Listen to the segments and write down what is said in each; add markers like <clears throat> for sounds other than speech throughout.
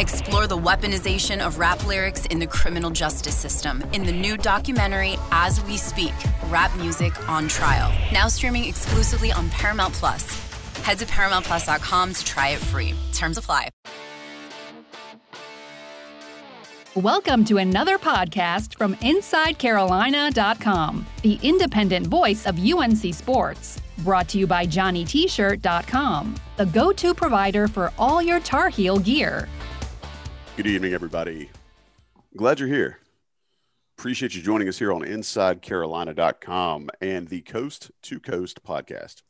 Explore the weaponization of rap lyrics in the criminal justice system in the new documentary As We Speak Rap Music on Trial. Now streaming exclusively on Paramount Plus. Head to ParamountPlus.com to try it free. Terms apply. Welcome to another podcast from InsideCarolina.com, the independent voice of UNC Sports. Brought to you by JohnnyT-shirt.com, the go-to provider for all your Tar Heel gear. Good evening, everybody. Glad you're here. Appreciate you joining us here on InsideCarolina.com and the Coast to Coast podcast.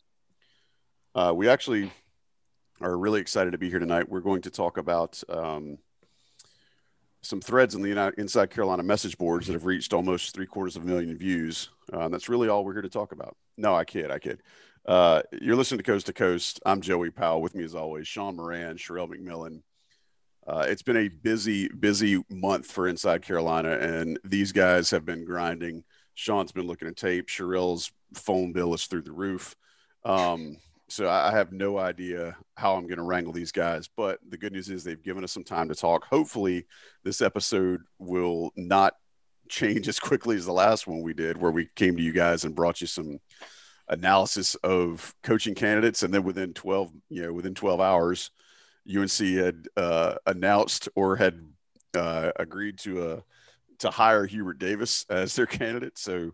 Uh, we actually are really excited to be here tonight. We're going to talk about um, some threads in the United, Inside Carolina message boards that have reached almost three quarters of a million views. Uh, that's really all we're here to talk about. No, I kid, I kid. Uh, you're listening to Coast to Coast. I'm Joey Powell. With me, as always, Sean Moran, Sherrell McMillan. Uh, it's been a busy, busy month for Inside Carolina, and these guys have been grinding. Sean's been looking at tape. Sherrell's phone bill is through the roof. Um, so I have no idea how I'm going to wrangle these guys. But the good news is they've given us some time to talk. Hopefully, this episode will not change as quickly as the last one we did, where we came to you guys and brought you some analysis of coaching candidates, and then within 12, you know, within 12 hours, UNC had uh, announced or had uh, agreed to uh, to hire Hubert Davis as their <laughs> candidate. So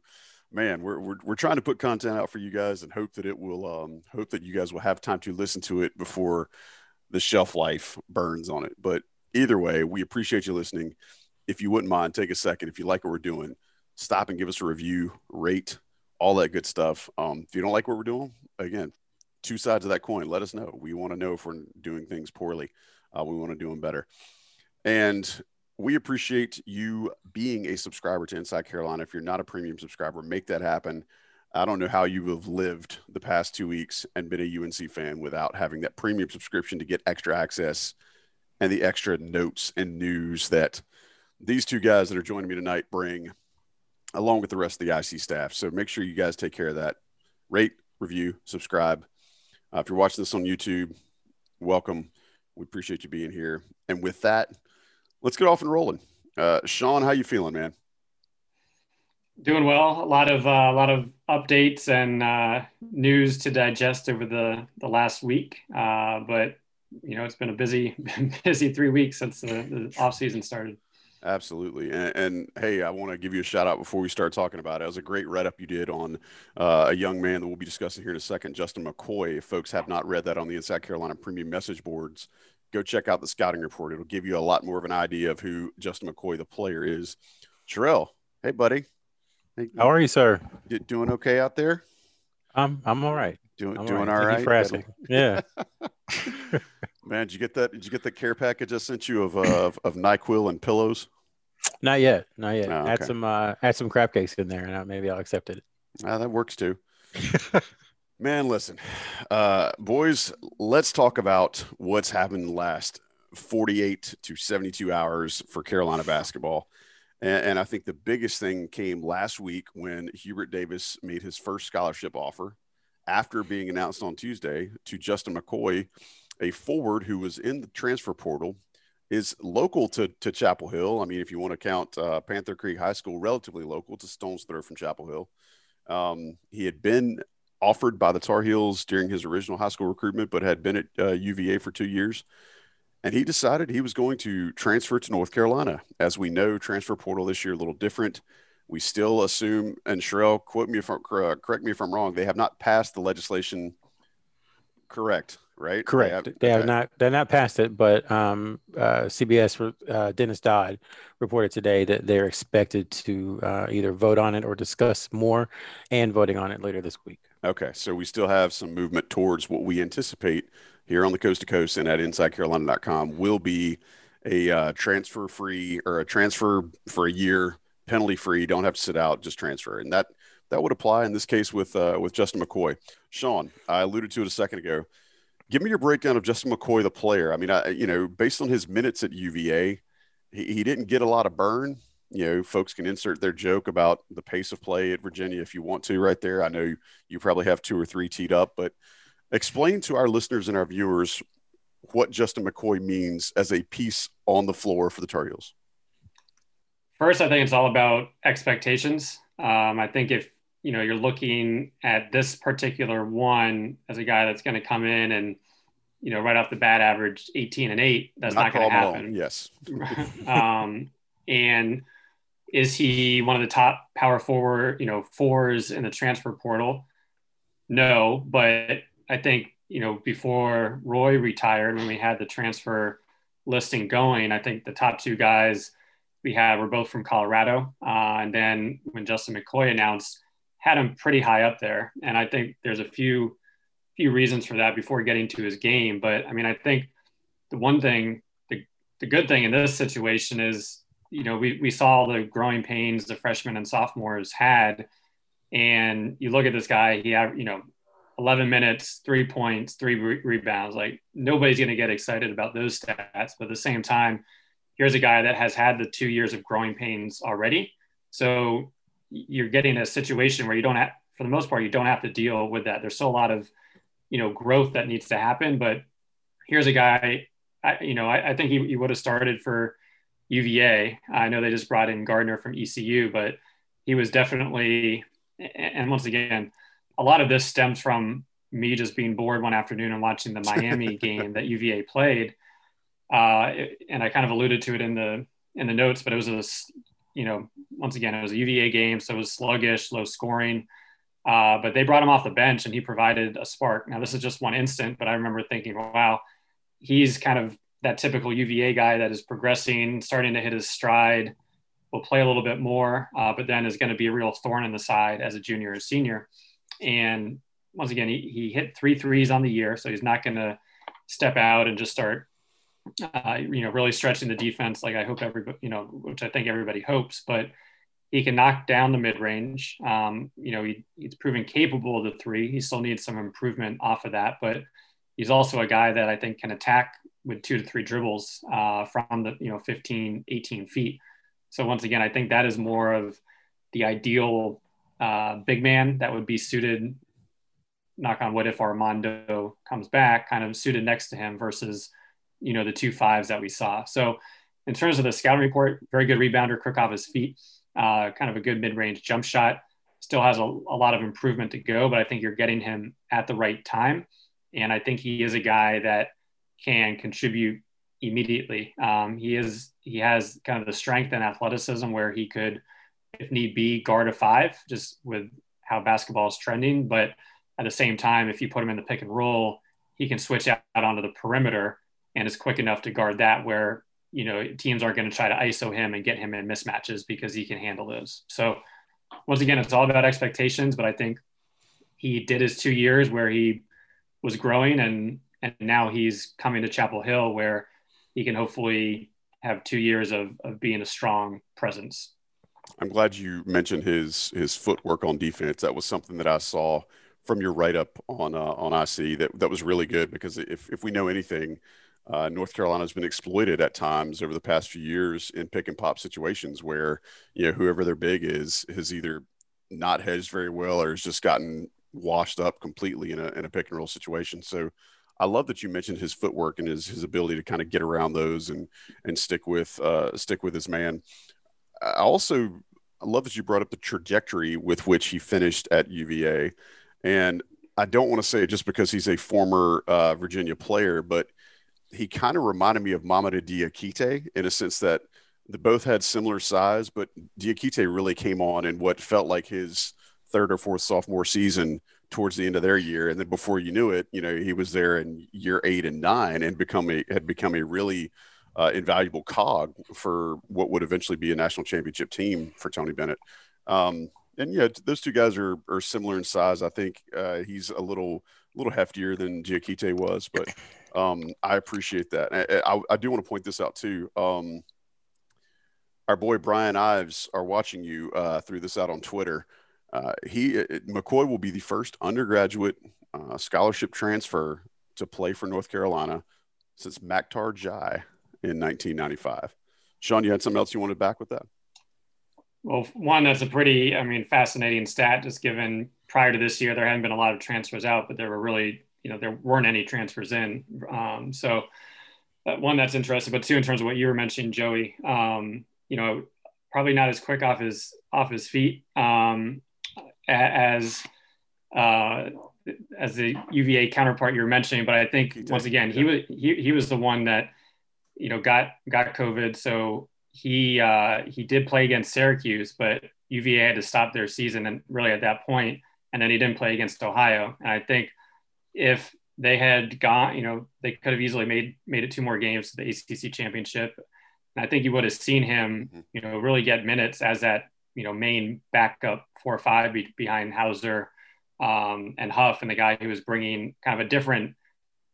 man, we're, we're, we're trying to put content out for you guys and hope that it will, um, hope that you guys will have time to listen to it before the shelf life burns on it. But either way, we appreciate you listening. If you wouldn't mind, take a second. If you like what we're doing, stop and give us a review, rate, all that good stuff. Um, if you don't like what we're doing, again, two sides of that coin. Let us know. We want to know if we're doing things poorly. Uh, we want to do them better. And we appreciate you being a subscriber to Inside Carolina. If you're not a premium subscriber, make that happen. I don't know how you have lived the past two weeks and been a UNC fan without having that premium subscription to get extra access and the extra notes and news that these two guys that are joining me tonight bring, along with the rest of the IC staff. So make sure you guys take care of that. Rate, review, subscribe. Uh, if you're watching this on YouTube, welcome. We appreciate you being here. And with that, let's get off and rolling. Uh, Sean, how you feeling, man? Doing well. A lot of uh, a lot of updates and uh, news to digest over the the last week. Uh, but you know, it's been a busy <laughs> busy three weeks since the, the off season started. Absolutely. And, and, hey, I want to give you a shout out before we start talking about it. It was a great write up you did on uh, a young man that we'll be discussing here in a second, Justin McCoy. If folks have not read that on the Inside Carolina Premium Message Boards, go check out the scouting report. It'll give you a lot more of an idea of who Justin McCoy, the player, is. Sherrell, hey, buddy. Hey, How are you, sir? Doing okay out there? I'm I'm all right. Doing I'm doing all right. For asking. Yeah. <laughs> <laughs> Man, did you get that? Did you get the care package I sent you of uh, of, of Nyquil and pillows? Not yet. Not yet. Oh, okay. Add some uh, add some crab cakes in there, and maybe I'll accept it. Ah, that works too. <laughs> Man, listen, uh, boys, let's talk about what's happened in the last 48 to 72 hours for Carolina basketball. And, and, I think the biggest thing came last week when Hubert Davis made his first scholarship offer after being announced on Tuesday to Justin McCoy, a forward who was in the transfer portal, is local to, to Chapel Hill. I mean, if you want to count uh, Panther Creek High School, relatively local to Stone's Throw from Chapel Hill. Um, he had been offered by the Tar Heels during his original high school recruitment, but had been at uh, UVA for two years. And he decided he was going to transfer to North Carolina. As we know, transfer portal this year a little different. We still assume, and Sherrell, quote me if I'm correct me if I'm wrong. They have not passed the legislation. Correct, right? Correct. They have, they have not. They're not passed it, but um, uh, CBS uh, Dennis Dodd reported today that they're expected to uh, either vote on it or discuss more, and voting on it later this week. Okay, so we still have some movement towards what we anticipate here on the coast to coast and at InsideCarolina.com will be a uh, transfer free or a transfer for a year, penalty free. Don't have to sit out, just transfer, and that that would apply in this case with uh, with Justin McCoy. Sean, I alluded to it a second ago. Give me your breakdown of Justin McCoy, the player. I mean, I, you know, based on his minutes at UVA, he, he didn't get a lot of burn you know, folks can insert their joke about the pace of play at Virginia if you want to, right there. I know you probably have two or three teed up, but explain to our listeners and our viewers what Justin McCoy means as a piece on the floor for the Tar Heels? First, I think it's all about expectations. Um, I think if you know you're looking at this particular one as a guy that's going to come in and you know right off the bat average 18 and 8 that's not, not going to happen. Yes. <laughs> Um, and is he one of the top power forward you know fours in the transfer portal? No but i think you know before roy retired when we had the transfer listing going i think the top two guys we had were both from colorado. Uh, and then when justin mccoy announced had him pretty high up there. And I think there's a few few reasons for that before getting to his game. But I mean, I think the one thing, the, the good thing in this situation is, you know, we, we saw the growing pains the freshmen and sophomores had. And you look at this guy, he had, you know, 11 minutes, three points, three re- rebounds. Like nobody's going to get excited about those stats. But at the same time, here's a guy that has had the two years of growing pains already. So you're getting a situation where you don't have, for the most part, you don't have to deal with that. There's still a lot of, you know, growth that needs to happen. But here's a guy, I, you know, I, I think he, he would have started for UVA. I know they just brought in Gardner from ECU, but he was definitely, and once again, a lot of this stems from me just being bored one afternoon and watching the Miami <laughs> game that UVA played. Uh, and I kind of alluded to it in the in the notes, but it was a you know, once again, it was a UVA game, so it was sluggish, low scoring. Uh, but they brought him off the bench and he provided a spark. Now, this is just one instant, but I remember thinking, wow, he's kind of that typical UVA guy that is progressing, starting to hit his stride, will play a little bit more, uh, but then is going to be a real thorn in the side as a junior or senior. And once again, he, he hit three threes on the year, so he's not going to step out and just start uh, you know, really stretching the defense like I hope everybody, you know, which I think everybody hopes, but he can knock down the mid range. Um, you know, he, he's proven capable of the three. He still needs some improvement off of that, but he's also a guy that I think can attack with two to three dribbles uh, from the, you know, 15, 18 feet. So once again, I think that is more of the ideal uh, big man that would be suited, knock on wood, if Armando comes back, kind of suited next to him versus – you know, the two fives that we saw. So in terms of the scouting report, very good rebounder, quick off his feet, uh, kind of a good mid-range jump shot. Still has a, a lot of improvement to go, but I think you're getting him at the right time. And I think he is a guy that can contribute immediately. Um, he is he has kind of the strength and athleticism where he could, if need be, guard a five, just with how basketball is trending. But at the same time, if you put him in the pick and roll, he can switch out onto the perimeter and is quick enough to guard that where you know teams aren't going to try to iso him and get him in mismatches because he can handle those. So once again it's all about expectations but i think he did his two years where he was growing and and now he's coming to chapel hill where he can hopefully have two years of, of being a strong presence. I'm glad you mentioned his his footwork on defense. That was something that i saw from your write-up on uh, on ic that, that was really good because if, if we know anything uh, North Carolina has been exploited at times over the past few years in pick and pop situations where you know whoever their big is has either not hedged very well or has just gotten washed up completely in a, in a pick and roll situation. So I love that you mentioned his footwork and his, his ability to kind of get around those and and stick with uh, stick with his man. I also I love that you brought up the trajectory with which he finished at UVA, and I don't want to say it just because he's a former uh, Virginia player, but he kind of reminded me of Mamadi Diakite in a sense that they both had similar size, but Diakite really came on in what felt like his third or fourth sophomore season towards the end of their year. And then before you knew it, you know, he was there in year eight and nine and become a, had become a really uh, invaluable cog for what would eventually be a national championship team for Tony Bennett. Um, and yeah, those two guys are, are similar in size. I think uh, he's a little, little heftier than Diakite was, but <laughs> um, I appreciate that. I, I, I, do want to point this out too. Um, our boy Brian Ives are watching you uh, through this out on Twitter. Uh, he McCoy will be the first undergraduate uh, scholarship transfer to play for North Carolina since Makhtar N'Diaye in 1995. Sean, you had something else you wanted back with that? Well, one, that's a pretty, I mean, fascinating stat, just given prior to this year, there hadn't been a lot of transfers out, but there were really you know, there weren't any transfers in. Um, so uh, one that's interesting, but two, in terms of what you were mentioning, Joey, um, you know, probably not as quick off his off his feet um, as uh, as the UVA counterpart you were mentioning. But I think once again, he was he, he was the one that you know got got COVID, so he uh, he did play against Syracuse, but UVA had to stop their season and really at that point, and then he didn't play against Ohio. And I think if they had gone, you know, they could have easily made made it two more games to the ACC championship. And I think you would have seen him, mm-hmm. you know, really get minutes as that, you know, main backup four or five be- behind Hauser um, and Huff, and the guy who was bringing kind of a different,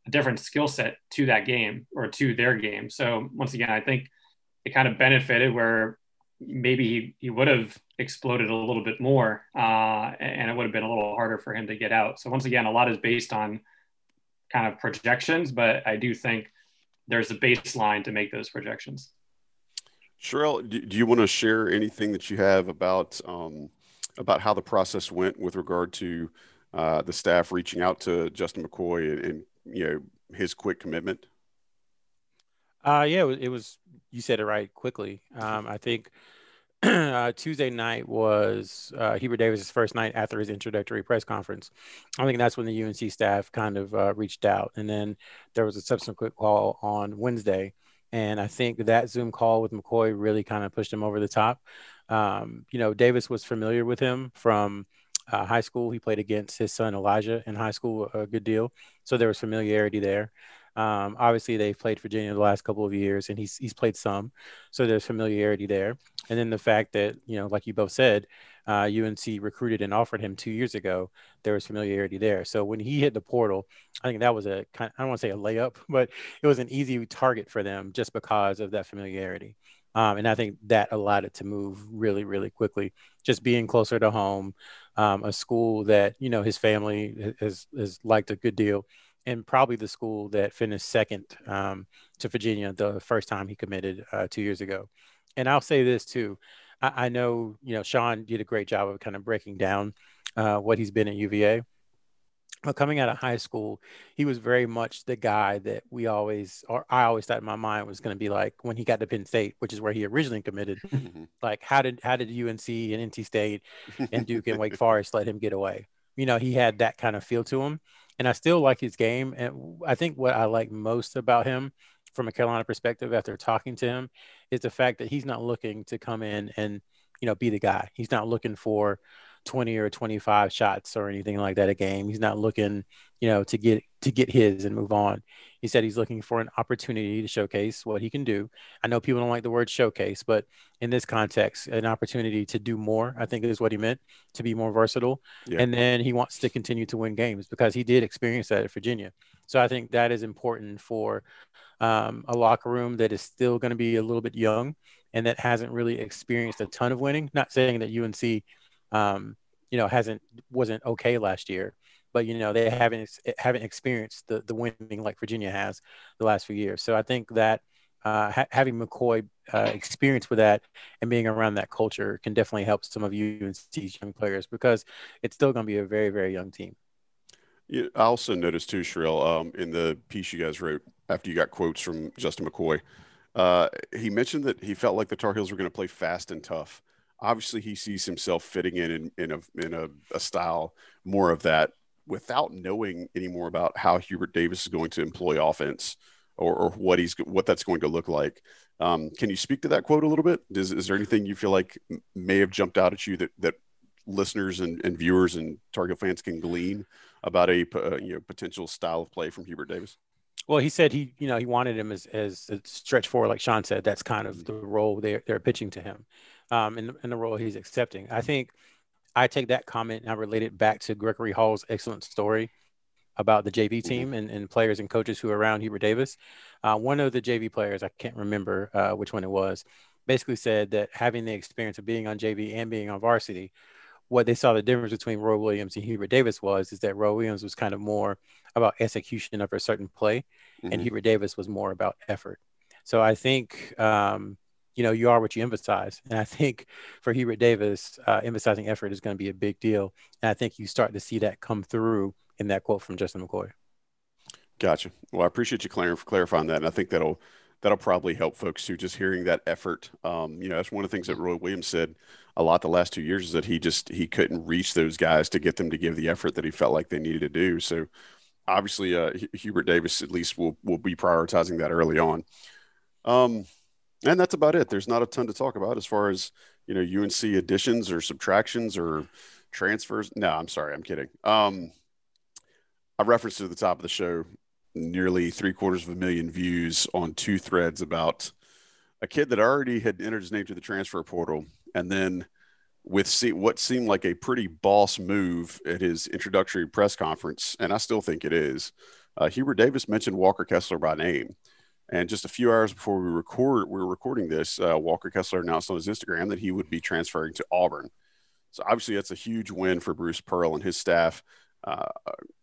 a different skill set to that game or to their game. So once again, I think it kind of benefited where maybe he, he would have exploded a little bit more uh, and it would have been a little harder for him to get out. So once again, a lot is based on kind of projections, but I do think there's a baseline to make those projections. Sherrell, do you want to share anything that you have about um, about how the process went with regard to uh, the staff reaching out to Justin McCoy and, and you know his quick commitment? Uh, yeah, it was, it was, You said it right quickly. Um, I think <clears throat> uh, Tuesday night was uh, Hubert Davis's first night after his introductory press conference. I think that's when the UNC staff kind of uh, reached out, and then there was a subsequent call on Wednesday. And I think that Zoom call with McCoy really kind of pushed him over the top. Um, you know, Davis was familiar with him from uh, high school. He played against his son Elijah in high school a good deal, so there was familiarity there. Um, obviously, they've played Virginia the last couple of years, and he's he's played some, so there's familiarity there. And then the fact that you know, like you both said, uh, UNC recruited and offered him two years ago, there was familiarity there. So when he hit the portal, I think that was a kind. Of, I don't want to say a layup, <laughs> but it was an easy target for them just because of that familiarity. Um, and I think that allowed it to move really, really quickly. Just being closer to home, um, a school that you know his family has has liked a good deal and probably the school that finished second um, to Virginia the first time he committed uh, two years ago. And I'll say this too. I, I, know, you know, Sean did a great job of kind of breaking down uh, what he's been at UVA. But coming out of high school, he was very much the guy that we always, or I always thought in my mind was going to be like when he got to Penn State, which is where he originally committed. <laughs> like, how did how did UNC and NC State and Duke and Wake <laughs> Forest let him get away? You know, he had that kind of feel to him and I still like his game. And I think what I like most about him from a Carolina perspective after talking to him is the fact that he's not looking to come in and, you know, be the guy. He's not looking for 20 or 25 shots or anything like that a game. He's not looking, you know, to get to get his and move on. He said he's looking for an opportunity to showcase what he can do. I know people don't like the word showcase, but in this context, an opportunity to do more, I think is what he meant, to be more versatile. Yeah. And then he wants to continue to win games because he did experience that at Virginia. So I think that is important for um, a locker room that is still going to be a little bit young and that hasn't really experienced a ton of winning. Not saying that UNC um, you know, hasn't wasn't okay last year, but you know they haven't haven't experienced the the winning like Virginia has the last few years. So I think that uh, ha- having McCoy uh, experience with that and being around that culture can definitely help some of UNC's young players because it's still going to be a very very young team. Yeah, I also noticed too, Sherrell, um, in the piece you guys wrote after you got quotes from Justin McCoy, uh, he mentioned that he felt like the Tar Heels were going to play fast and tough obviously he sees himself fitting in in, in a in a, a, style more of that without knowing any more about how Hubert Davis is going to employ offense or, or what he's what that's going to look like. Um, can you speak to that quote a little bit? Is, is there anything you feel like may have jumped out at you that that listeners and, and viewers and Tar Heel fans can glean about a uh, you know potential style of play from Hubert Davis? Well, he said he, you know, he wanted him as as a stretch forward, like Sean said. That's kind of the role they're they're pitching to him um, in, in the role he's accepting. I think I take that comment and I relate it back to Gregory Hall's excellent story about the JV mm-hmm. team and, and players and coaches who are around Hubert Davis. Uh, one of the JV players, I can't remember uh, which one it was, basically said that having the experience of being on JV and being on varsity, what they saw the difference between Roy Williams and Hubert Davis was is that Roy Williams was kind of more about execution of a certain play, mm-hmm. and Hubert Davis was more about effort. So I think um, you know, you are what you emphasize. And I think for Hubert Davis, uh, emphasizing effort is going to be a big deal. And I think you start to see that come through in that quote from Justin McCoy. Gotcha. Well, I appreciate you clarifying that, and I think that'll that'll probably help folks too. Just hearing that effort, um, you know, that's one of the things that Roy Williams said a lot the last two years is that he just he couldn't reach those guys to get them to give the effort that he felt like they needed to do. So obviously, uh, Hubert Davis at least will will be prioritizing that early on. Um, and that's about it. There's not a ton to talk about as far as you know UNC additions or subtractions or transfers. No, I'm sorry, I'm kidding. Um, I referenced at the top of the show nearly three quarters of a million views on two threads about a kid that already had entered his name to the transfer portal, and then with see, what seemed like a pretty boss move at his introductory press conference, and I still think it is. Uh, Hubert Davis mentioned Walker Kessler by name, and just a few hours before we record, we were recording this. Uh, Walker Kessler announced on his Instagram that he would be transferring to Auburn. So obviously, that's a huge win for Bruce Pearl and his staff. Uh,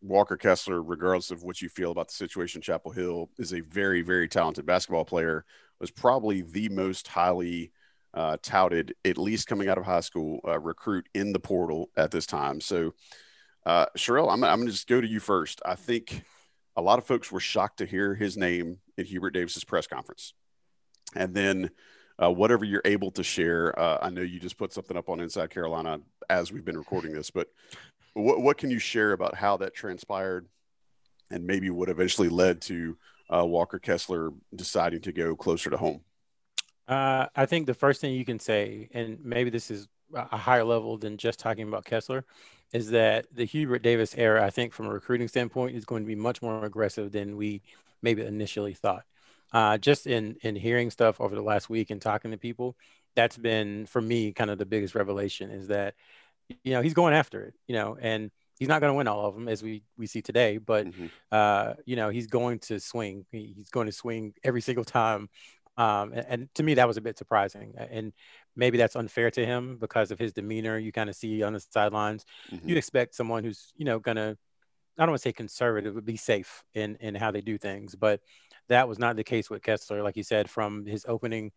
Walker Kessler, regardless of what you feel about the situation, Chapel Hill is a very, very talented basketball player. Was probably the most highly uh, touted, at least coming out of high school, uh, recruit in the portal at this time. So, uh, I'm, I'm going to just go to you first. I think a lot of folks were shocked to hear his name in Hubert Davis's press conference, and then. Uh, whatever you're able to share. Uh, I know you just put something up on Inside Carolina as we've been recording this, but what, what can you share about how that transpired and maybe what eventually led to uh, Walker Kessler deciding to go closer to home? Uh, I think the first thing you can say, and maybe this is a higher level than just talking about Kessler, is that the Hubert Davis era, I think, from a recruiting standpoint, is going to be much more aggressive than we maybe initially thought. Uh, just in in hearing stuff over the last week and talking to people, that's been for me kind of the biggest revelation is that you know, he's going after it, you know, and he's not going to win all of them as we we see today, but mm-hmm. uh, you know, he's going to swing. He's going to swing every single time. Um, and, and, to me, that was a bit surprising. And maybe that's unfair to him because of his demeanor. You kind of see on the sidelines. Mm-hmm. You expect someone who's you know going to I don't want to say conservative, but be safe in in how they do things. But that was not the case with Kessler. Like you said, from his opening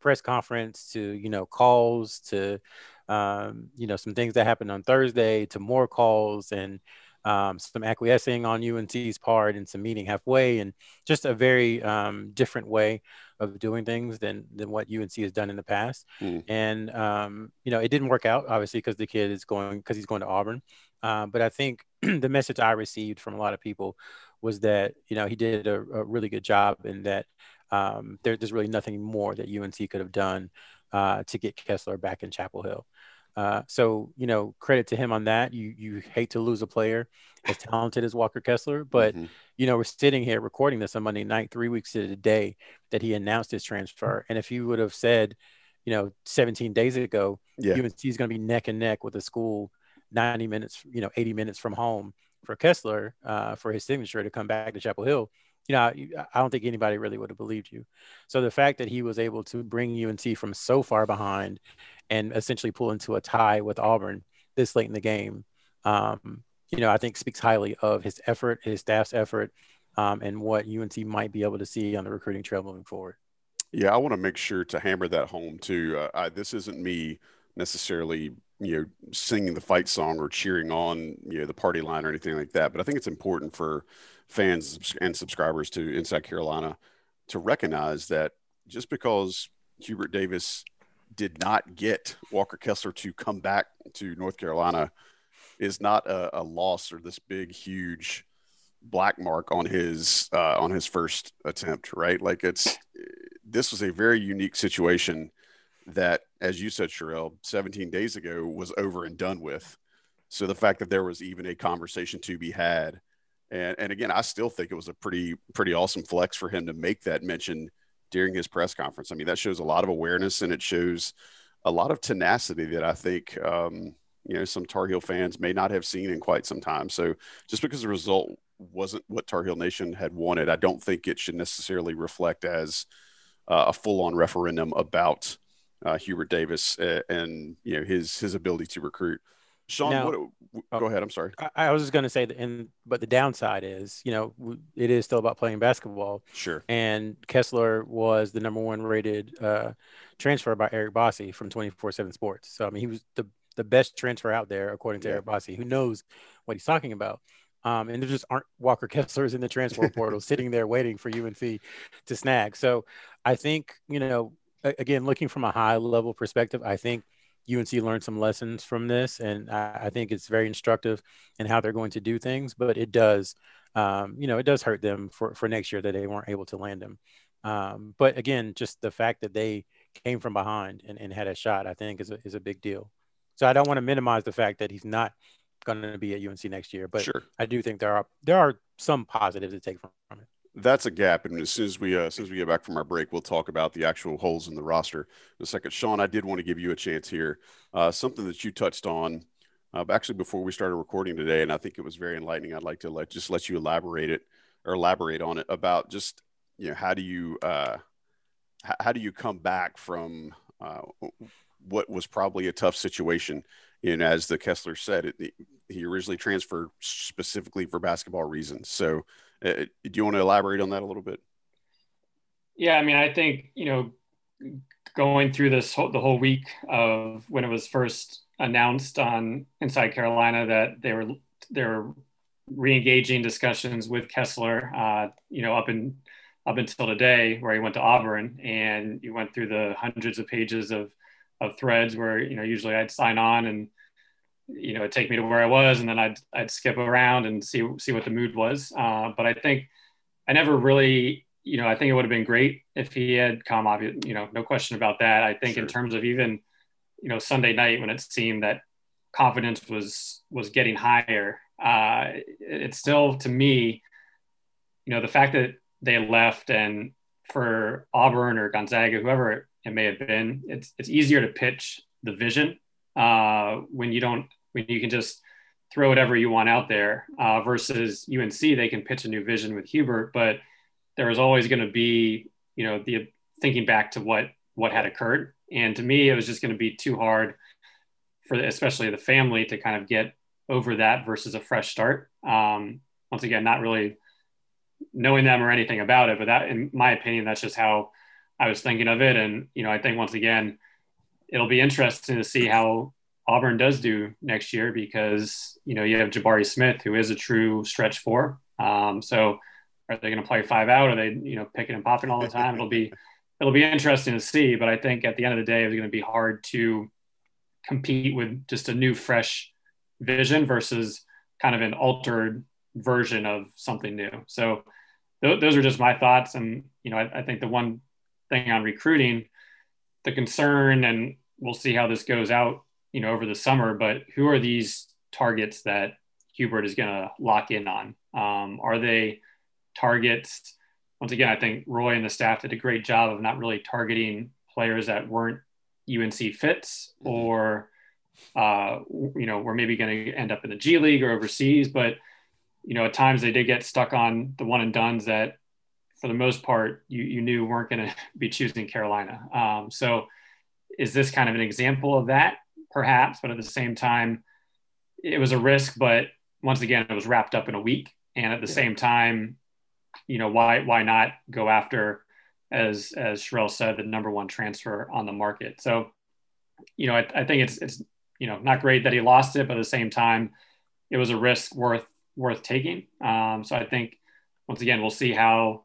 press conference to you know calls to um, you know, some things that happened on Thursday to more calls and um, some acquiescing on UNC's part and some meeting halfway and just a very um, different way of doing things than than what UNC has done in the past. Mm. And um, you know, it didn't work out obviously because the kid is going because he's going to Auburn. Uh, but I think <clears throat> the message I received from a lot of people was that you know he did a, a really good job and that um, there, there's really nothing more that UNC could have done uh, to get Kessler back in Chapel Hill. Uh, so you know, credit to him on that. You you hate to lose a player as talented as Walker Kessler, but mm-hmm. you know we're sitting here recording this on Monday night, three weeks to the day that he announced his transfer. And if you would have said, you know, 17 days ago, yeah. UNC is going to be neck and neck with a school 90 minutes, you know, 80 minutes from home for Kessler uh, for his signature to come back to Chapel Hill, you know, I don't think anybody really would have believed you. So the fact that he was able to bring UNC from so far behind and essentially pull into a tie with Auburn this late in the game, um, you know, I think speaks highly of his effort, his staff's effort, um, and what UNC might be able to see on the recruiting trail moving forward. Yeah, I want to make sure to hammer that home too. Uh, I, this isn't me necessarily you know singing the fight song or cheering on you know the party line or anything like that but i think it's important for fans and subscribers to inside carolina to recognize that just because hubert davis did not get walker kessler to come back to north carolina is not a, a loss or this big huge black mark on his uh, on his first attempt right? Like it's this was a very unique situation that, as you said, Sherrell, 17 days ago was over and done with. So the fact that there was even a conversation to be had, and and again, I still think it was a pretty pretty awesome flex for him to make that mention during his press conference. I mean, that shows a lot of awareness and it shows a lot of tenacity that I think um, you know some Tar Heel fans may not have seen in quite some time. So just because the result wasn't what Tar Heel Nation had wanted, I don't think it should necessarily reflect as uh, a full-on referendum about uh, Hubert Davis uh, and you know his his ability to recruit. Sean, now, what, oh, go ahead. I'm sorry. I, I was just going to say that, and but the downside is, you know, it is still about playing basketball. Sure. And Kessler was the number one rated uh, transfer by Eric Bossi from 24/7 Sports. So I mean, he was the the best transfer out there according to yeah. Eric Bossi, who knows what he's talking about. Um, and there just aren't Walker Kesslers in the transfer <laughs> portal sitting there waiting for UNC to snag. So I think, you know, again, looking from a high level perspective, I think UNC learned some lessons from this. And I, I think it's very instructive in how they're going to do things, but it does, um, you know, it does hurt them for, for next year that they weren't able to land him. Um, but again, just the fact that they came from behind and, and had a shot, I think is a, is a big deal. So I don't want to minimize the fact that he's not going to be at UNC next year, but sure. I do think there are there are some positives to take from, from it. That's a gap, and as soon as we uh, as soon as we get back from our break, we'll talk about the actual holes in the roster in a second. Sean, I did want to give you a chance here. Uh, something that you touched on uh, actually before we started recording today, and I think it was very enlightening. I'd like to let just let you elaborate it or elaborate on it about just you know how do you uh, how do you come back from uh, what was probably a tough situation. And as the Kessler said, it, he originally transferred specifically for basketball reasons. So, uh, do you want to elaborate on that a little bit? Yeah, I mean, I think you know, going through this whole, the whole week of when it was first announced on Inside Carolina that they were they were re-engaging discussions with Kessler, uh, you know, up in up until today, where he went to Auburn, and you went through the hundreds of pages of of threads where you know usually I'd sign on and you know it'd take me to where I was and then I'd I'd skip around and see see what the mood was. Uh, but I think I never really you know I think it would have been great if he had come. Obvious, you know, no question about that. I think sure. in terms of even you know Sunday night when it seemed that confidence was was getting higher. Uh, it's still to me, you know, the fact that they left and for Auburn or Gonzaga, whoever it may have been. It's it's easier to pitch the vision uh, when you don't when you can just throw whatever you want out there uh, versus UNC they can pitch a new vision with Hubert, but there is always going to be you know the thinking back to what what had occurred, and to me it was just going to be too hard for especially the family to kind of get over that versus a fresh start. Um, once again, not really knowing them or anything about it, but that, in my opinion, that's just how I was thinking of it. And, you know, I think once again, it'll be interesting to see how Auburn does do next year because, you know, you have Jabari Smith, who is a true stretch four. Um, so are they going to play five out? Are they, you know, picking and popping all the time? It'll be, it'll be interesting to see. But I think at the end of the day, it's going to be hard to compete with just a new, fresh vision versus kind of an altered version of something new. So th- those are just my thoughts. And, you know, I, I think the one thing on recruiting, the concern, and we'll see how this goes out, you know, over the summer. But who are these targets that Hubert is going to lock in on? Um, are they targets? Once again, I think Roy and the staff did a great job of not really targeting players that weren't UNC fits mm-hmm. or, uh, you know, we're maybe going to end up in the G League or overseas. But, you know, at times they did get stuck on the one and dones that for the most part, you, you knew weren't going <laughs> to be choosing Carolina. Um, so is this kind of an example of that? Perhaps, but at the same time, it was a risk, but once again, it was wrapped up in a week. And at the yeah. same time, you know, why, why not go after, as, as Sherrell said, the number one transfer on the market. So, you know, I, I think it's, it's, you know, not great that he lost it, but at the same time, it was a risk worth, worth taking. Um, so I think once again, we'll see how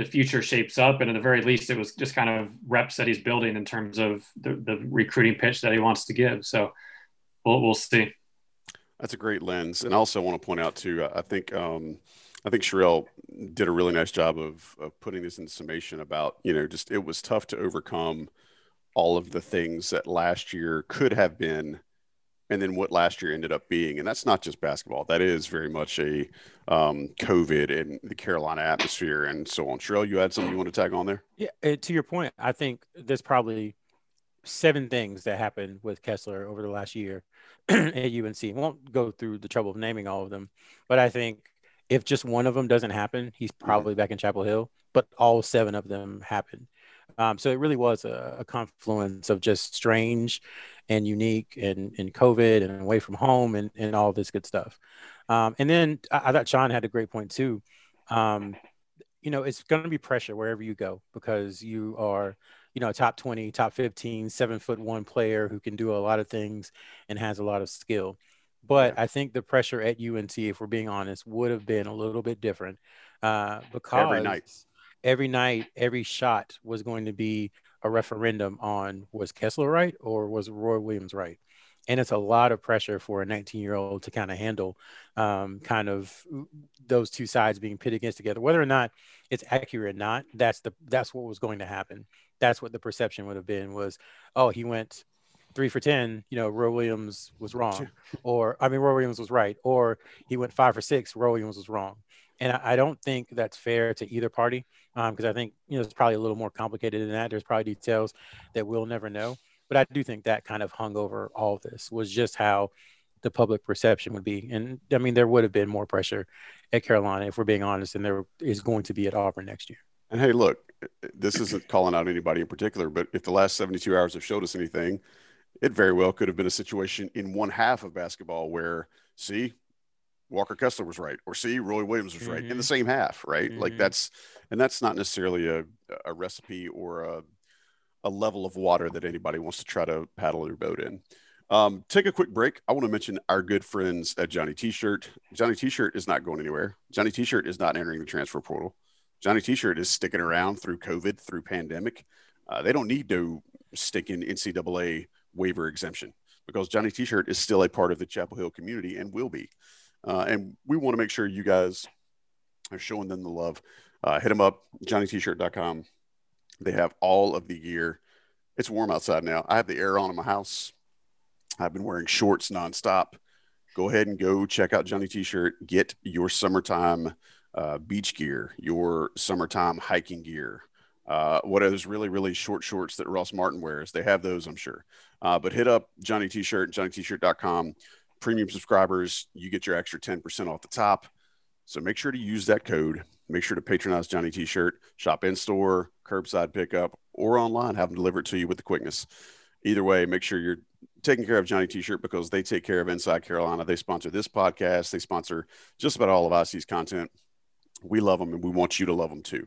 the future shapes up. And at the very least, it was just kind of reps that he's building in terms of the, the recruiting pitch that he wants to give. So we'll, we'll see. That's a great lens. And I also want to point out too, I think, um, I think Sherrell did a really nice job of, of putting this in summation about, you know, just it was tough to overcome all of the things that last year could have been and then what last year ended up being. And that's not just basketball. That is very much a um, COVID and the Carolina atmosphere and so on. Sherrell, you had something you want to tag on there? Yeah, to your point, I think there's probably seven things that happened with Kessler over the last year <clears throat> at UNC. won't go through the trouble of naming all of them, but I think if just one of them doesn't happen, he's mm-hmm. probably mm-hmm. back in Chapel Hill. But all seven of them happened. Um, so it really was a, a, confluence of just strange and unique and, and COVID and away from home and, and all this good stuff. Um, and then I, I, thought Sean had a great point too. Um, you know, it's going to be pressure wherever you go because you are, you know, a top 20, top 15, seven foot one player who can do a lot of things and has a lot of skill. But I think the pressure at UNC, if we're being honest, would have been a little bit different uh, because every night, every night, every shot was going to be a referendum on was Kessler right or was Roy Williams right? And it's a lot of pressure for a 19 year old to kind of handle um, kind of those two sides being pitted against together, whether or not it's accurate or not. That's the that's what was going to happen. That's what the perception would have been was, oh, he went three for 10, you know, Roy Williams was wrong. or, I mean, Roy Williams was right. Or he went five for six, Roy Williams was wrong. And I, don't think that's fair to either party because um, I think, you know, it's probably a little more complicated than that. There's probably details that we'll never know. But I do think that kind of hung over all this was just how the public perception would be. And I mean, there would have been more pressure at Carolina, if we're being honest, and there is going to be at Auburn next year. And hey, look, this isn't calling out anybody in particular, but if the last 72 hours have showed us anything, it very well could have been a situation in one half of basketball where, see, Walker Kessler was right, or see, Roy Williams was right mm-hmm. in the mm-hmm. same half, right? Mm-hmm. Like that's, and that's not necessarily a, a recipe or a, a level of water that anybody wants to try to paddle their boat in. Um, take a quick break. I want to mention our good friends at Johnny T-shirt. Johnny T-shirt is not going anywhere. Johnny T-shirt is not entering the transfer portal. Johnny T-shirt is sticking around through COVID, through pandemic. Uh, they don't need to stick in NCAA waiver exemption because Johnny T-shirt is still a part of the Chapel Hill community and will be. Uh, and we want to make sure you guys are showing them the love. Uh, hit them up, johnnytshirt.com. They have all of the gear. It's warm outside now. I have the air on in my house. I've been wearing shorts nonstop. Go ahead and go check out Johnny T-shirt. Get your summertime uh, beach gear, your summertime hiking gear, uh, what are those really, really short shorts that Ross Martin wears? They have those, I'm sure. Uh, but hit up Johnny T-shirt, johnnytshirt.com. Premium subscribers, you get your extra 10% off the top. So make sure to use that code. Make sure to patronize Johnny T-shirt, shop in store, curbside pickup, or online, have them delivered to you with the quickness. Either way, make sure you're taking care of Johnny T-shirt because they take care of Inside Carolina. They sponsor this podcast. They sponsor just about all of IC's content. We love them and we want you to love them too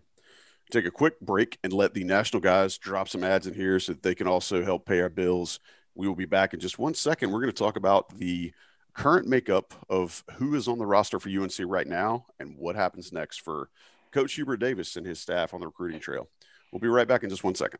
take a quick break and let the national guys drop some ads in here so that they can also help pay our bills. We will be back in just one second. We're going to talk about the current makeup of who is on the roster for UNC right now and what happens next for Coach Hubert Davis and his staff on the recruiting trail. We'll be right back in just one second.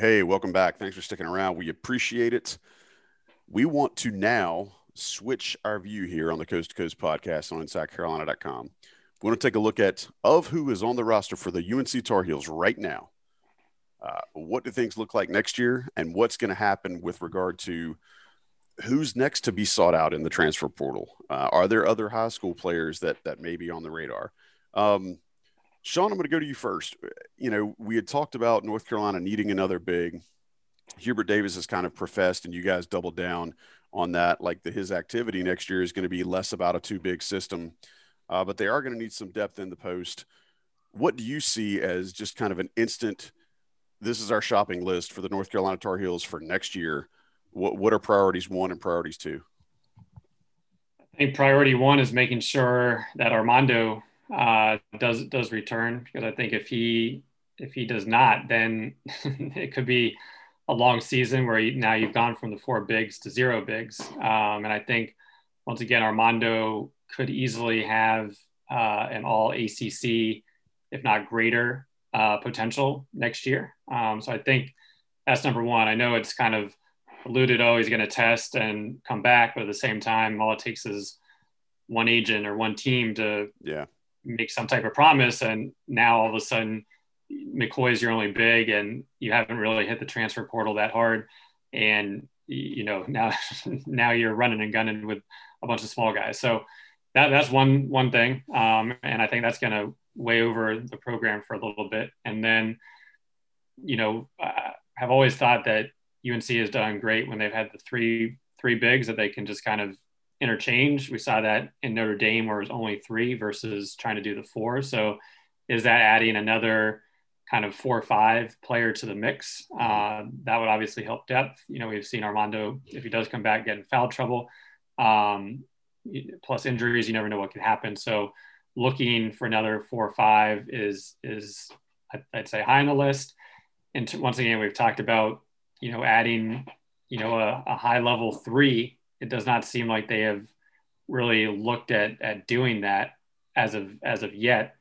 Hey, welcome back. Thanks for sticking around. We appreciate it. We want to now switch our view here on the Coast to Coast podcast on InsideCarolina.com. We want to take a look at of who is on the roster for the UNC Tar Heels right now. Uh, what do things look like next year, and what's going to happen with regard to who's next to be sought out in the transfer portal? Uh, are there other high school players that that may be on the radar? Um, Sean, I'm going to go to you first. You know, we had talked about North Carolina needing another big. Hubert Davis has kind of professed, and you guys doubled down on that. Like the, his activity next year is going to be less about a two big system, uh, but they are going to need some depth in the post. What do you see as just kind of an instant? This is our shopping list for the North Carolina Tar Heels for next year. What what are priorities one and priorities two? I think priority one is making sure that Armando uh, does does return because I think if he if he does not, then <laughs> it could be a long season where you, now you've gone from the four bigs to zero bigs. Um, and I think once again Armando could easily have uh, an all ACC, if not greater, uh, potential next year. Um, so I think that's number one. I know it's kind of alluded, oh, he's going to test and come back, but at the same time, all it takes is one agent or one team to yeah make some type of promise, and now all of a sudden, McCoy is your only big, and you haven't really hit the transfer portal that hard, and you know now <laughs> now you're running and gunning with a bunch of small guys. So that that's one one thing, um, and I think that's going to weigh over the program for a little bit. And then, you know, I have always thought that UNC has done great when they've had the three three bigs that they can just kind of interchange. We saw that in Notre Dame where it was only three versus trying to do the four. So is that adding another kind of four or five player to the mix? Uh, that would obviously help depth. You know, we've seen Armando, if he does come back, get in foul trouble. Um, plus injuries, you never know what could happen. So looking for another four or five is is I'd say high on the list. And once again, we've talked about you know adding you know a, a, high level three. It does not seem like they have really looked at at doing that as of as of yet.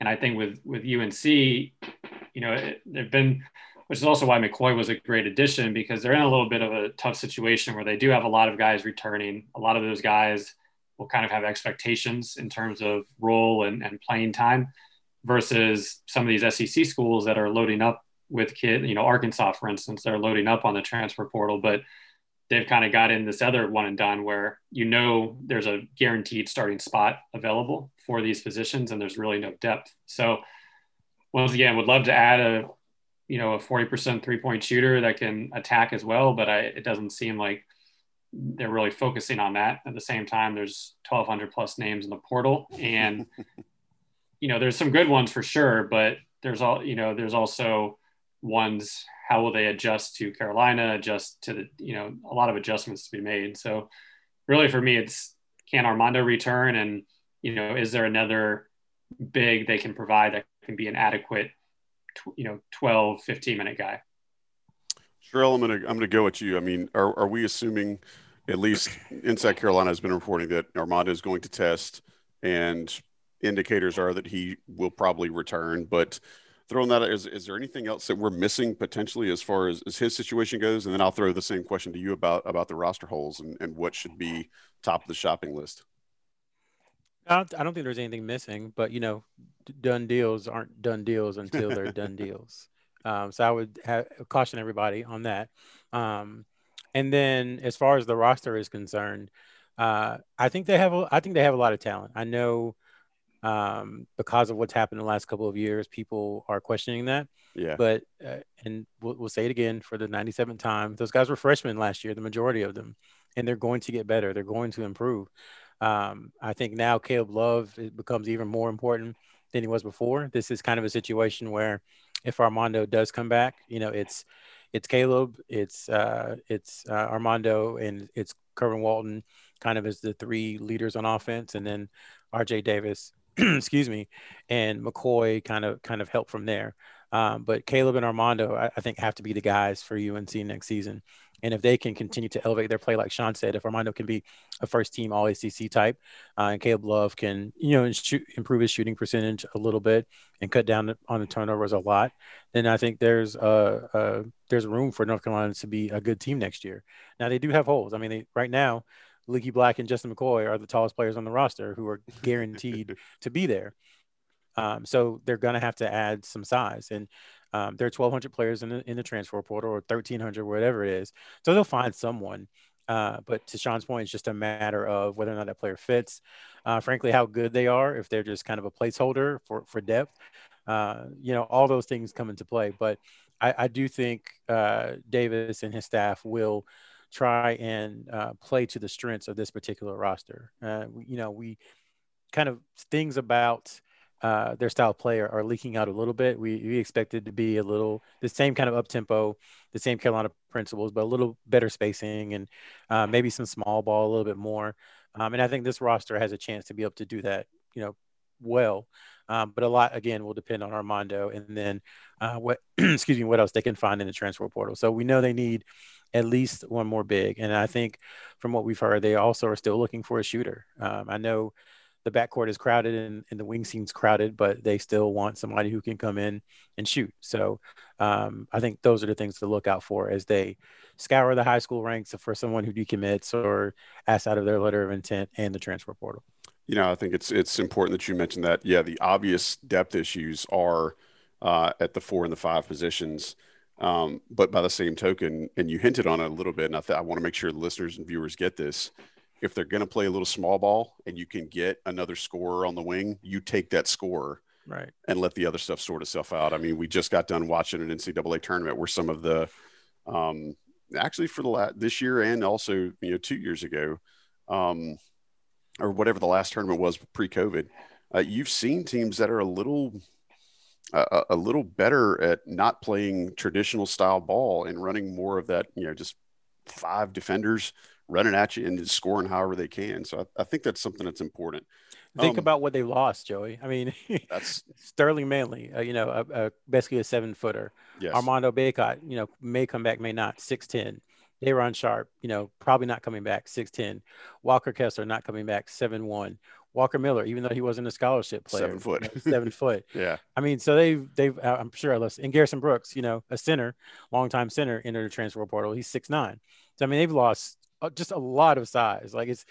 And I think with with UNC, you know, they've been, which is also why McCoy was a great addition because they're in a little bit of a tough situation where they do have a lot of guys returning. A lot of those guys will kind of have expectations in terms of role and, and playing time versus some of these SEC schools that are loading up with kid, you know, Arkansas, for instance, they're loading up on the transfer portal, but they've kind of got in this other one and done where you know there's a guaranteed starting spot available for these positions and there's really no depth. So once again, would love to add a, you know, a 40% three point shooter that can attack as well, but I, it doesn't seem like they're really focusing on that. At the same time, there's 1,200 plus names in the portal, and <laughs> you know there's some good ones for sure, but there's all you know there's also ones how will they adjust to Carolina, adjust to the you know a lot of adjustments to be made. So really for me, it's can Armando return, and you know is there another big they can provide that can be an adequate you know 12 15 minute guy Sherrell, I'm gonna I'm gonna go at you. I mean, are, are we assuming at least Inside Carolina has been reporting that Armando is going to test, and indicators are that he will probably return. But throwing that, is is there anything else that we're missing potentially as far as, as his situation goes? And then I'll throw the same question to you about about the roster holes and, and what should be top of the shopping list. I don't, I don't think there's anything missing, but you know, done deals aren't done deals until they're done <laughs> deals. Um, so I would have, caution everybody on that. Um, and then as far as the roster is concerned, uh, I think they have a, I think they have a lot of talent. I know um, because of what's happened in the last couple of years, people are questioning that. Yeah. But uh, and we'll, we'll say it again for the 97th time. Those guys were freshmen last year, the majority of them, and they're going to get better. They're going to improve. Um, I think now Caleb Love becomes even more important than he was before. This is kind of a situation where if Armando does come back, you know, it's it's Caleb, it's uh, it's uh, Armando, and it's Kerwin Walton, kind of as the three leaders on offense, and then R.J. Davis, <clears throat> excuse me, and McCoy kind of kind of help from there. Um, but Caleb and Armando, I, I, think, have to be the guys for UNC next season. And if they can continue to elevate their play, like Sean said, if Armando can be a first team All ACC type, uh, and Caleb Love can, you know, shoot, improve his shooting percentage a little bit and cut down on the turnovers a lot, then I think there's uh, uh, there's room for North Carolina to be a good team next year. Now they do have holes. I mean, they, right now, Leaky Black and Justin McCoy are the tallest players on the roster who are <laughs> guaranteed to be there. Um, so they're going to have to add some size. And um, there are 1,200 players in the, in the transfer portal or 1,300, whatever it is. So they'll find someone. Uh, but to Sean's point, it's just a matter of whether or not that player fits. Uh, frankly, how good they are, if they're just kind of a placeholder for, for depth. Uh, you know, all those things come into play. But I, I do think uh, Davis and his staff will try and uh, play to the strengths of this particular roster. Uh, you know, we kind of things about – uh, their style of play are, are, leaking out a little bit. We, we expected to be a little the same kind of up tempo, the same Carolina principles, but a little better spacing and uh, maybe some small ball a little bit more. Um, and I think this roster has a chance to be able to do that, you know, well. Um, but a lot again will depend on Armando and then uh, what <clears throat> excuse me what else they can find in the transfer portal. So we know they need at least one more big, and I think from what we've heard, they also are still looking for a shooter. Um, I know the backcourt is crowded and, and the wing seems crowded, but they still want somebody who can come in and shoot. So um, I think those are the things to look out for as they scour the high school ranks for someone who decommits or asks out of their letter of intent and the transfer portal. You know, I think it's it's important that you mentioned that. Yeah, the obvious depth issues are uh, at the four and the five positions. Um, but by the same token, and you hinted on it a little bit, and I, th- I want to make sure the listeners and viewers get this if they're going to play a little small ball and you can get another scorer on the wing, you take that scorer right and let the other stuff sort itself out. I mean, we just got done watching an NCAA tournament where some of the, um, actually for the last this year and also you know two years ago, um, or whatever the last tournament was pre-COVID, uh, you've seen teams that are a little. Uh, a little better at not playing traditional style ball and running more of that, you know, just five defenders running at you and scoring however they can. So I, I think that's something that's important. Think um, about what they lost, Joey. I mean, <laughs> that's Sterling Manley, uh, you know, uh, uh, basically a seven footer. Yes. Armando Bacot, you know, may come back, may not. Six ten. Day'Ron Sharpe, you know, probably not coming back. Six ten. Walker Kessler not coming back. Seven one. Walker Miller, even though he wasn't a scholarship player, seven foot, you know, seven foot. <laughs> yeah. I mean, so they've they've I'm sure I. And Garrison Brooks, you know, a center, longtime center, entered the transfer portal. He's six nine. So I mean, they've lost uh, just a lot of size. Like it's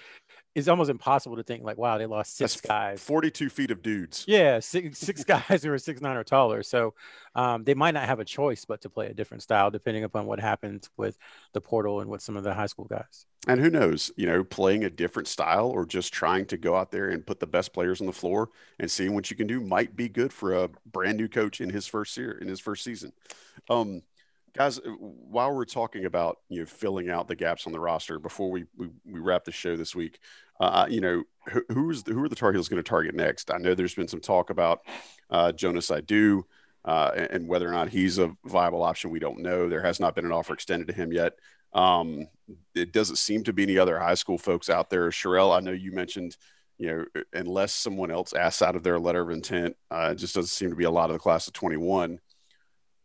it's almost impossible to think like, wow, they lost six That's guys, forty-two feet of dudes. Yeah, six six <laughs> guys who are six nine or taller. So um, they might not have a choice but to play a different style depending upon what happens with the portal and with some of the high school guys. And who knows, you know, playing a different style or just trying to go out there and put the best players on the floor and seeing what you can do might be good for a brand new coach in his first year in his first season. Um, guys uh, while we're talking about you know filling out the gaps on the roster before we we, we wrap the show this week uh, uh you know who, who's the, who are the tar heels going to target next? I know there's been some talk about uh, jonas Aidoo, uh, and, and, whether or not he's a viable option we don't know. There has not been an offer extended to him yet. Um, it doesn't seem to be any other high school folks out there. Sherrell, i know you mentioned you know unless someone else asks out of their letter of intent uh, it just doesn't seem to be a lot of the class of 21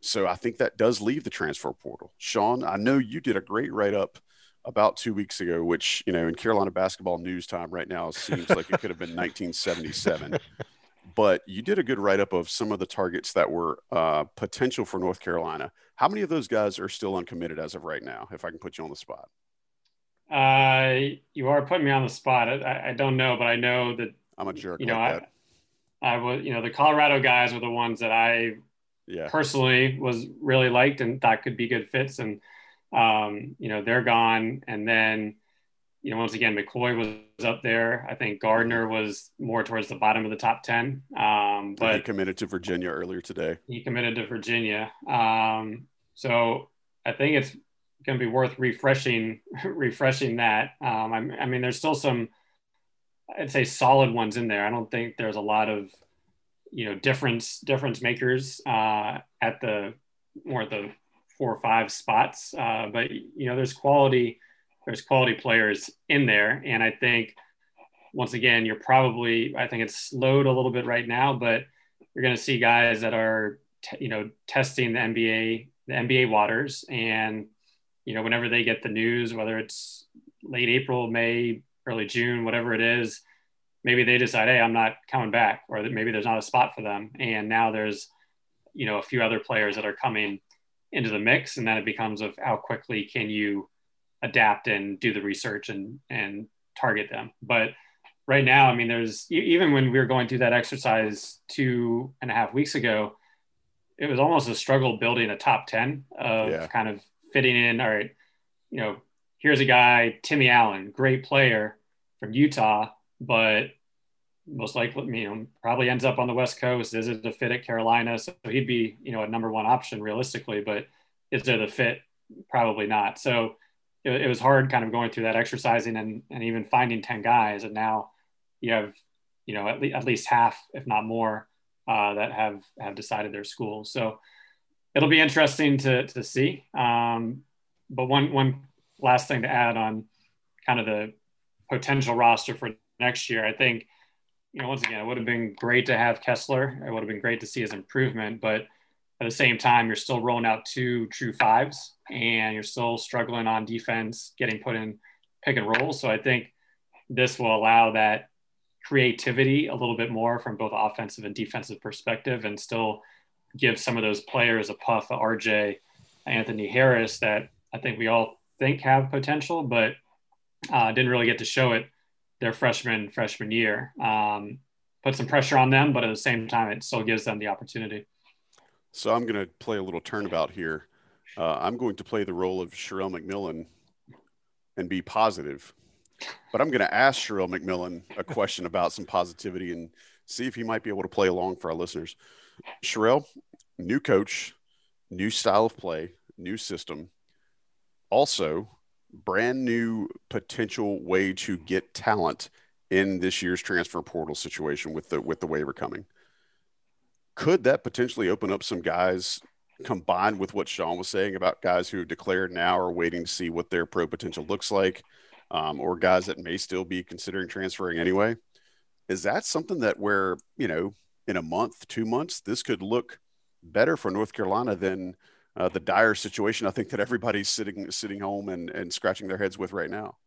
so I think that does leave the transfer portal. Sean, I know you did a great write up about two weeks ago, which, you know, in Carolina basketball news time right now seems like it could have been 1977. <laughs> But you did a good write up of some of the targets that were uh, potential for North Carolina. How many of those guys are still uncommitted as of right now, if I can put you on the spot? Uh, you are putting me on the spot. I, I don't know, but I know that I'm a jerk. You know, like I, I was, you know, the Colorado guys were the ones that I yeah. personally was really liked and thought could be good fits. And, um, you know, they're gone. And then, you know, once again, McCoy was up there. I think Gardner was more towards the bottom of the top 10. Um, but he committed to Virginia earlier today. He committed to Virginia. Um, so I think it's going to be worth refreshing, <laughs> refreshing that. Um, I, I mean, there's still some, I'd say solid ones in there. I don't think there's a lot of, you know difference difference makers uh, at the more at the four or five spots. Uh, but you know, there's quality there's quality players in there, and I think once again, you're probably I think it's slowed a little bit right now, but you're going to see guys that are t- you know testing the NBA the NBA waters, and you know whenever they get the news, whether it's late April, May, early June, whatever it is maybe they decide, hey, I'm not coming back, or that maybe there's not a spot for them. And now there's, you know, a few other players that are coming into the mix, and then it becomes of how quickly can you adapt and do the research and and target them. But right now, I mean, there's even when we were going through that exercise two and a half weeks ago, it was almost a struggle building a top ten of yeah. kind of fitting in. All right, you know, here's a guy, Timmy Allen, great player from Utah but most likely, you know, probably ends up on the West Coast. Is it a fit at Carolina? So he'd be, you know, a number one option realistically, but is there the fit? Probably not. So it, it was hard kind of going through that exercising and, and even finding 10 guys. And now you have, you know, at, le- at least half, if not more, uh, that have, have decided their schools. So it'll be interesting to, to see. Um, but one, one last thing to add on kind of the potential roster for next year. I think, you know, once again, it would have been great to have Kessler. It would have been great to see his improvement, but at the same time, you're still rolling out two true fives and you're still struggling on defense, getting put in pick and roll. So I think this will allow that creativity a little bit more from both offensive and defensive perspective and still give some of those players a puff, RJ, Anthony Harris that I think we all think have potential, but uh, didn't really get to show it their freshman freshman year. Um, put some pressure on them, but at the same time, it still gives them the opportunity. So I'm going to play a little turnabout here. Uh, I'm going to play the role of Sherrell McMillan and be positive, but I'm going to ask Sherrell McMillan a question about some positivity and see if he might be able to play along for our listeners. Sherrell, new coach, new style of play, new system. Also, brand new potential way to get talent in this year's transfer portal situation with the with the waiver coming. Could that potentially open up some guys combined with what Sean was saying about guys who have declared now are waiting to see what their pro potential looks like, um, or guys that may still be considering transferring anyway? Is that something that where, you know, in a month, two months, this could look better for North Carolina than uh, the dire situation I think that everybody's sitting sitting home and, and scratching their heads with right now?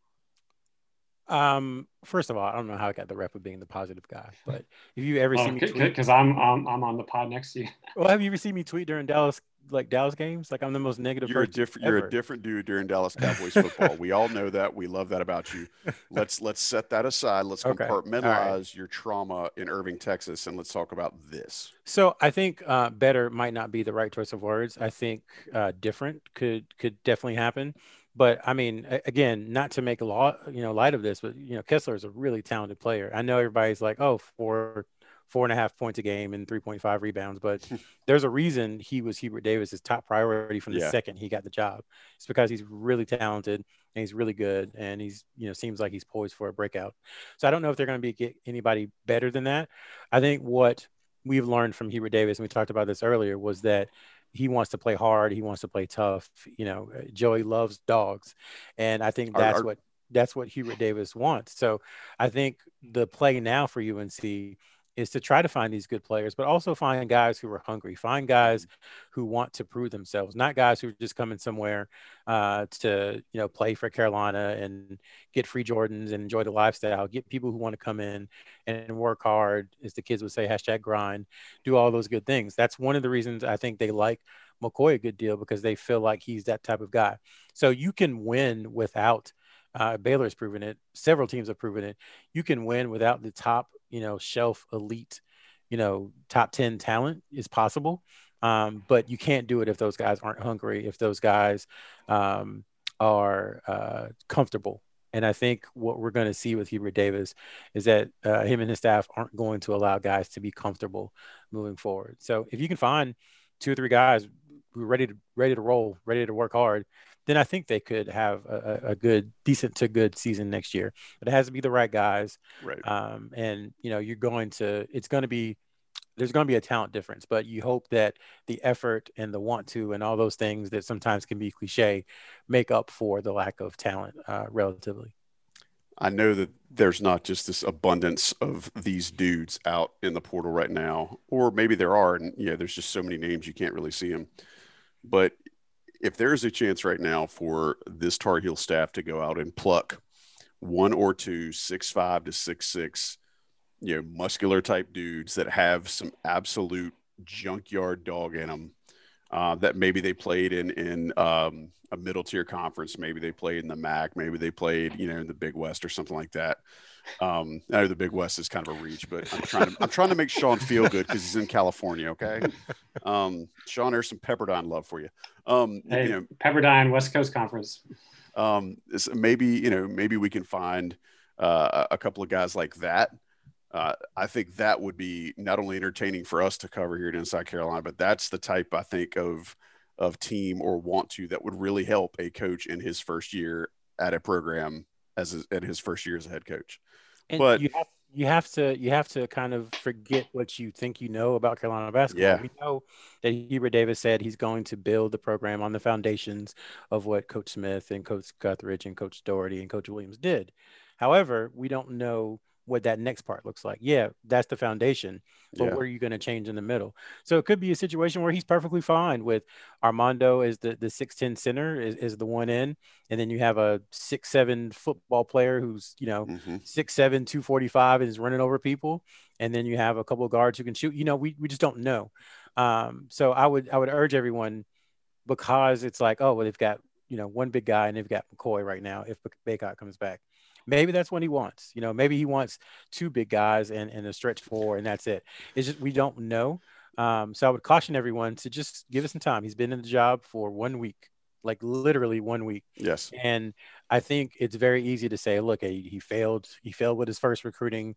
Um, first of all, I don't know how I got the rep of being the positive guy, but if you ever oh, see me because I'm, I'm I'm on the pod next to you. <laughs> well, have you ever seen me tweet during Dallas like Dallas games? Like I'm the most negative. You're a different. You're a different dude during Dallas <laughs> Cowboys football. we all know that. We love that about you. Let's let's set that aside. Let's okay. compartmentalize right. your trauma in Irving, Texas, and let's talk about this. So I think uh, better might not be the right choice of words. I think uh, different could could definitely happen. But I mean, again, not to make a lot, you know, light of this, but you know, Kessler is a really talented player. I know everybody's like, oh, four, four and a half points a game and 3.5 rebounds, but <laughs> there's a reason he was Hubert Davis's top priority from the yeah. second he got the job. It's because he's really talented and he's really good, and he's, you know, seems like he's poised for a breakout. So I don't know if they're going to be get anybody better than that. I think what we've learned from Hubert Davis, and we talked about this earlier, was that he wants to play hard. He wants to play tough. You know, uh, Joey loves dogs, and I think that's our, our, what that's what Hubert Davis wants. So I think the play now for UNC is to try to find these good players, but also find guys who are hungry, find guys who want to prove themselves, not guys who are just coming somewhere uh, to, you know, play for Carolina and get free Jordans and enjoy the lifestyle. Get people who want to come in and work hard, as the kids would say, hashtag grind, do all those good things. That's one of the reasons I think they like McCoy a good deal because they feel like he's that type of guy. So you can win without uh, Baylor has proven it. Several teams have proven it. You can win without the top, you know, shelf elite, you know, top 10 talent is possible. Um, but you can't do it if those guys aren't hungry, if those guys um, are uh, comfortable. And I think what we're going to see with Hubert Davis is that uh, him and his staff aren't going to allow guys to be comfortable moving forward. So if you can find two or three guys who are ready to ready to roll, ready to work hard, then I think they could have a, a, good, decent to good season next year. But it has to be the right guys. Right. Um, and you know, you're going to, it's going to be, there's going to be a talent difference, but you hope that the effort and the want to and all those things that sometimes can be cliche make up for the lack of talent, uh, relatively. I know that there's not just this abundance of these dudes out in the portal right now, or maybe there are, and yeah, there's just so many names you can't really see them. But if there is a chance right now for this Tar Heel staff to go out and pluck one or two six five to six six, you know, muscular type dudes that have some absolute junkyard dog in them, uh, that maybe they played in in um, a middle tier conference, maybe they played in the MAC, maybe they played you know in the Big West or something like that. Um, I know the Big West is kind of a reach, but I'm trying to I'm trying to make Sean feel good because he's in California. Okay, <laughs> um, Sean, there's some Pepperdine love for you. Um, hey, you know, Pepperdine West Coast Conference. Um, maybe you know maybe we can find uh, a couple of guys like that. Uh, I think that would be not only entertaining for us to cover here at Inside Carolina, but that's the type I think of of team or want to that would really help a coach in his first year at a program as a, at his first year as a head coach. And but you have, you have to you have to kind of forget what you think you know about Carolina basketball. Yeah. We know that Hubert Davis said he's going to build the program on the foundations of what Coach Smith and Coach Guthridge and Coach Doherty and Coach Williams did. However, we don't know what that next part looks like. Yeah, that's the foundation, but yeah. what are you going to change in the middle? So it could be a situation where he's perfectly fine with Armando as the the six ten center is, is the one in, and then you have a six seven football player who's you know mm-hmm. six seven two forty five and is running over people, and then you have a couple of guards who can shoot. You know, we we just don't know. Um, so I would I would urge everyone because it's like oh well they've got you know one big guy and they've got McCoy right now if Bacot comes back maybe that's what he wants. You know, maybe he wants two big guys and, and a stretch four, and that's it. It's just we don't know. Um, so I would caution everyone to just give it some time. He's been in the job for one week, like literally one week. Yes. And I think it's very easy to say, look, he, he failed. He failed with his first recruiting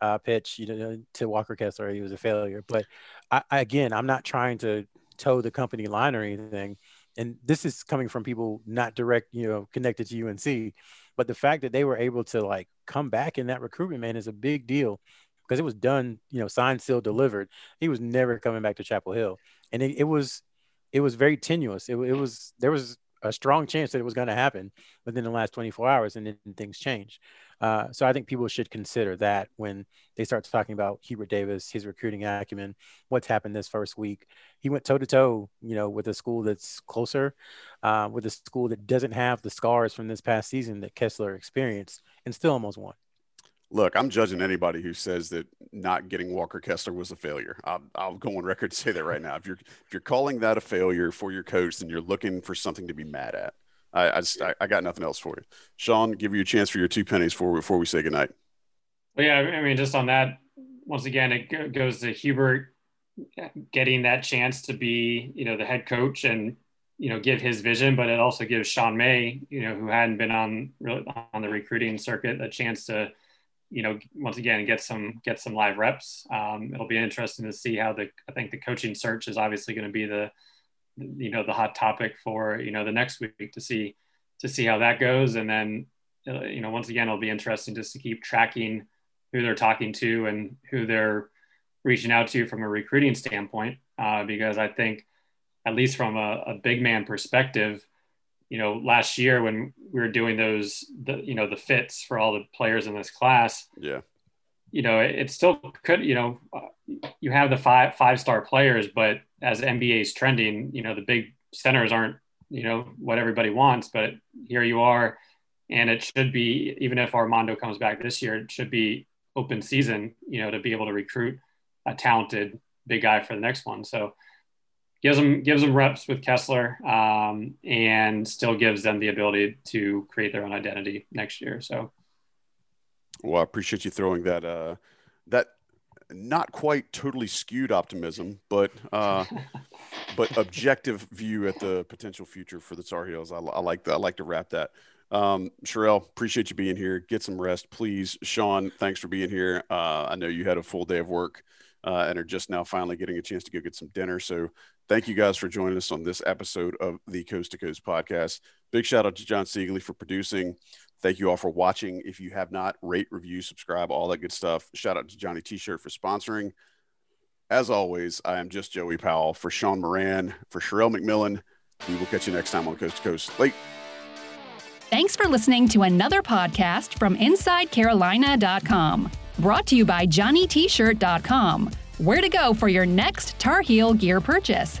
uh, pitch, you know, to Walker Kessler. He was a failure. But I, I, again, I'm not trying to toe the company line or anything. And this is coming from people not direct, you know, connected to UNC. But the fact that they were able to like come back in that recruitment, man, is a big deal because it was done, you know, signed, sealed, delivered. He was never coming back to Chapel Hill, and it, it was, it was very tenuous. It, it was there was a strong chance that it was going to happen within the last 24 hours, and then things changed. Uh, so I think people should consider that when they start talking about Hubert Davis, his recruiting acumen, what's happened this first week. He went toe to toe, you know, with a school that's closer, uh, with a school that doesn't have the scars from this past season that Kessler experienced, and still almost won. Look, I'm judging anybody who says that not getting Walker Kessler was a failure. I'll, I'll go on record to say that right now. If you're if you're calling that a failure for your coach, then you're looking for something to be mad at. I, I just I, I, got nothing else for you. Sean, give you a chance for your two pennies before before we say goodnight. Well, yeah, I mean, just on that, once again, it goes to Hubert getting that chance to be, you know, the head coach and you know give his vision, but it also gives Sean May, you know, who hadn't been on really on the recruiting circuit, a chance to, you know, once again get some get some live reps. Um, it'll be interesting to see how the I think the coaching search is obviously going to be the you know the hot topic for you know the next week to see to see how that goes. And then uh, you know once again it'll be interesting just to keep tracking who they're talking to and who they're reaching out to from a recruiting standpoint uh, because i think at least from a, a, big man perspective you know last year when we were doing those the you know the fits for all the players in this class yeah. you know it, it still could you know uh, you have the five five star players but as NBA is trending, you know, the big centers aren't, you know, what everybody wants, but here you are. And it should be, even if Armando comes back this year, it should be open season, you know, to be able to recruit a talented big guy for the next one. So gives them gives them reps with Kessler, um, and still gives them the ability to create their own identity next year. So, well, I appreciate you throwing that uh, that not quite totally skewed optimism, but uh, <laughs> but objective view at the potential future for the Tar Heels. I, I like that. I like to wrap that. Um, Sherrell, appreciate you being here. Get some rest, please. Sean, thanks for being here. Uh, I know you had a full day of work uh, and are just now finally getting a chance to go get some dinner. So thank you guys for joining us on this episode of the Coast to Coast podcast. Big shout out to John Siegley for producing. Thank you all for watching. If you have not, rate, review, subscribe, all that good stuff. Shout out to Johnny T shirt for sponsoring. As always, I am just Joey Powell for Sean Moran, for Sherrell McMillan. We will catch you next time on Coast to Coast. Late. Thanks for listening to another podcast from InsideCarolina.com. Brought to you by JohnnyT-shirt.com. Where to go for your next Tar Heel gear purchase.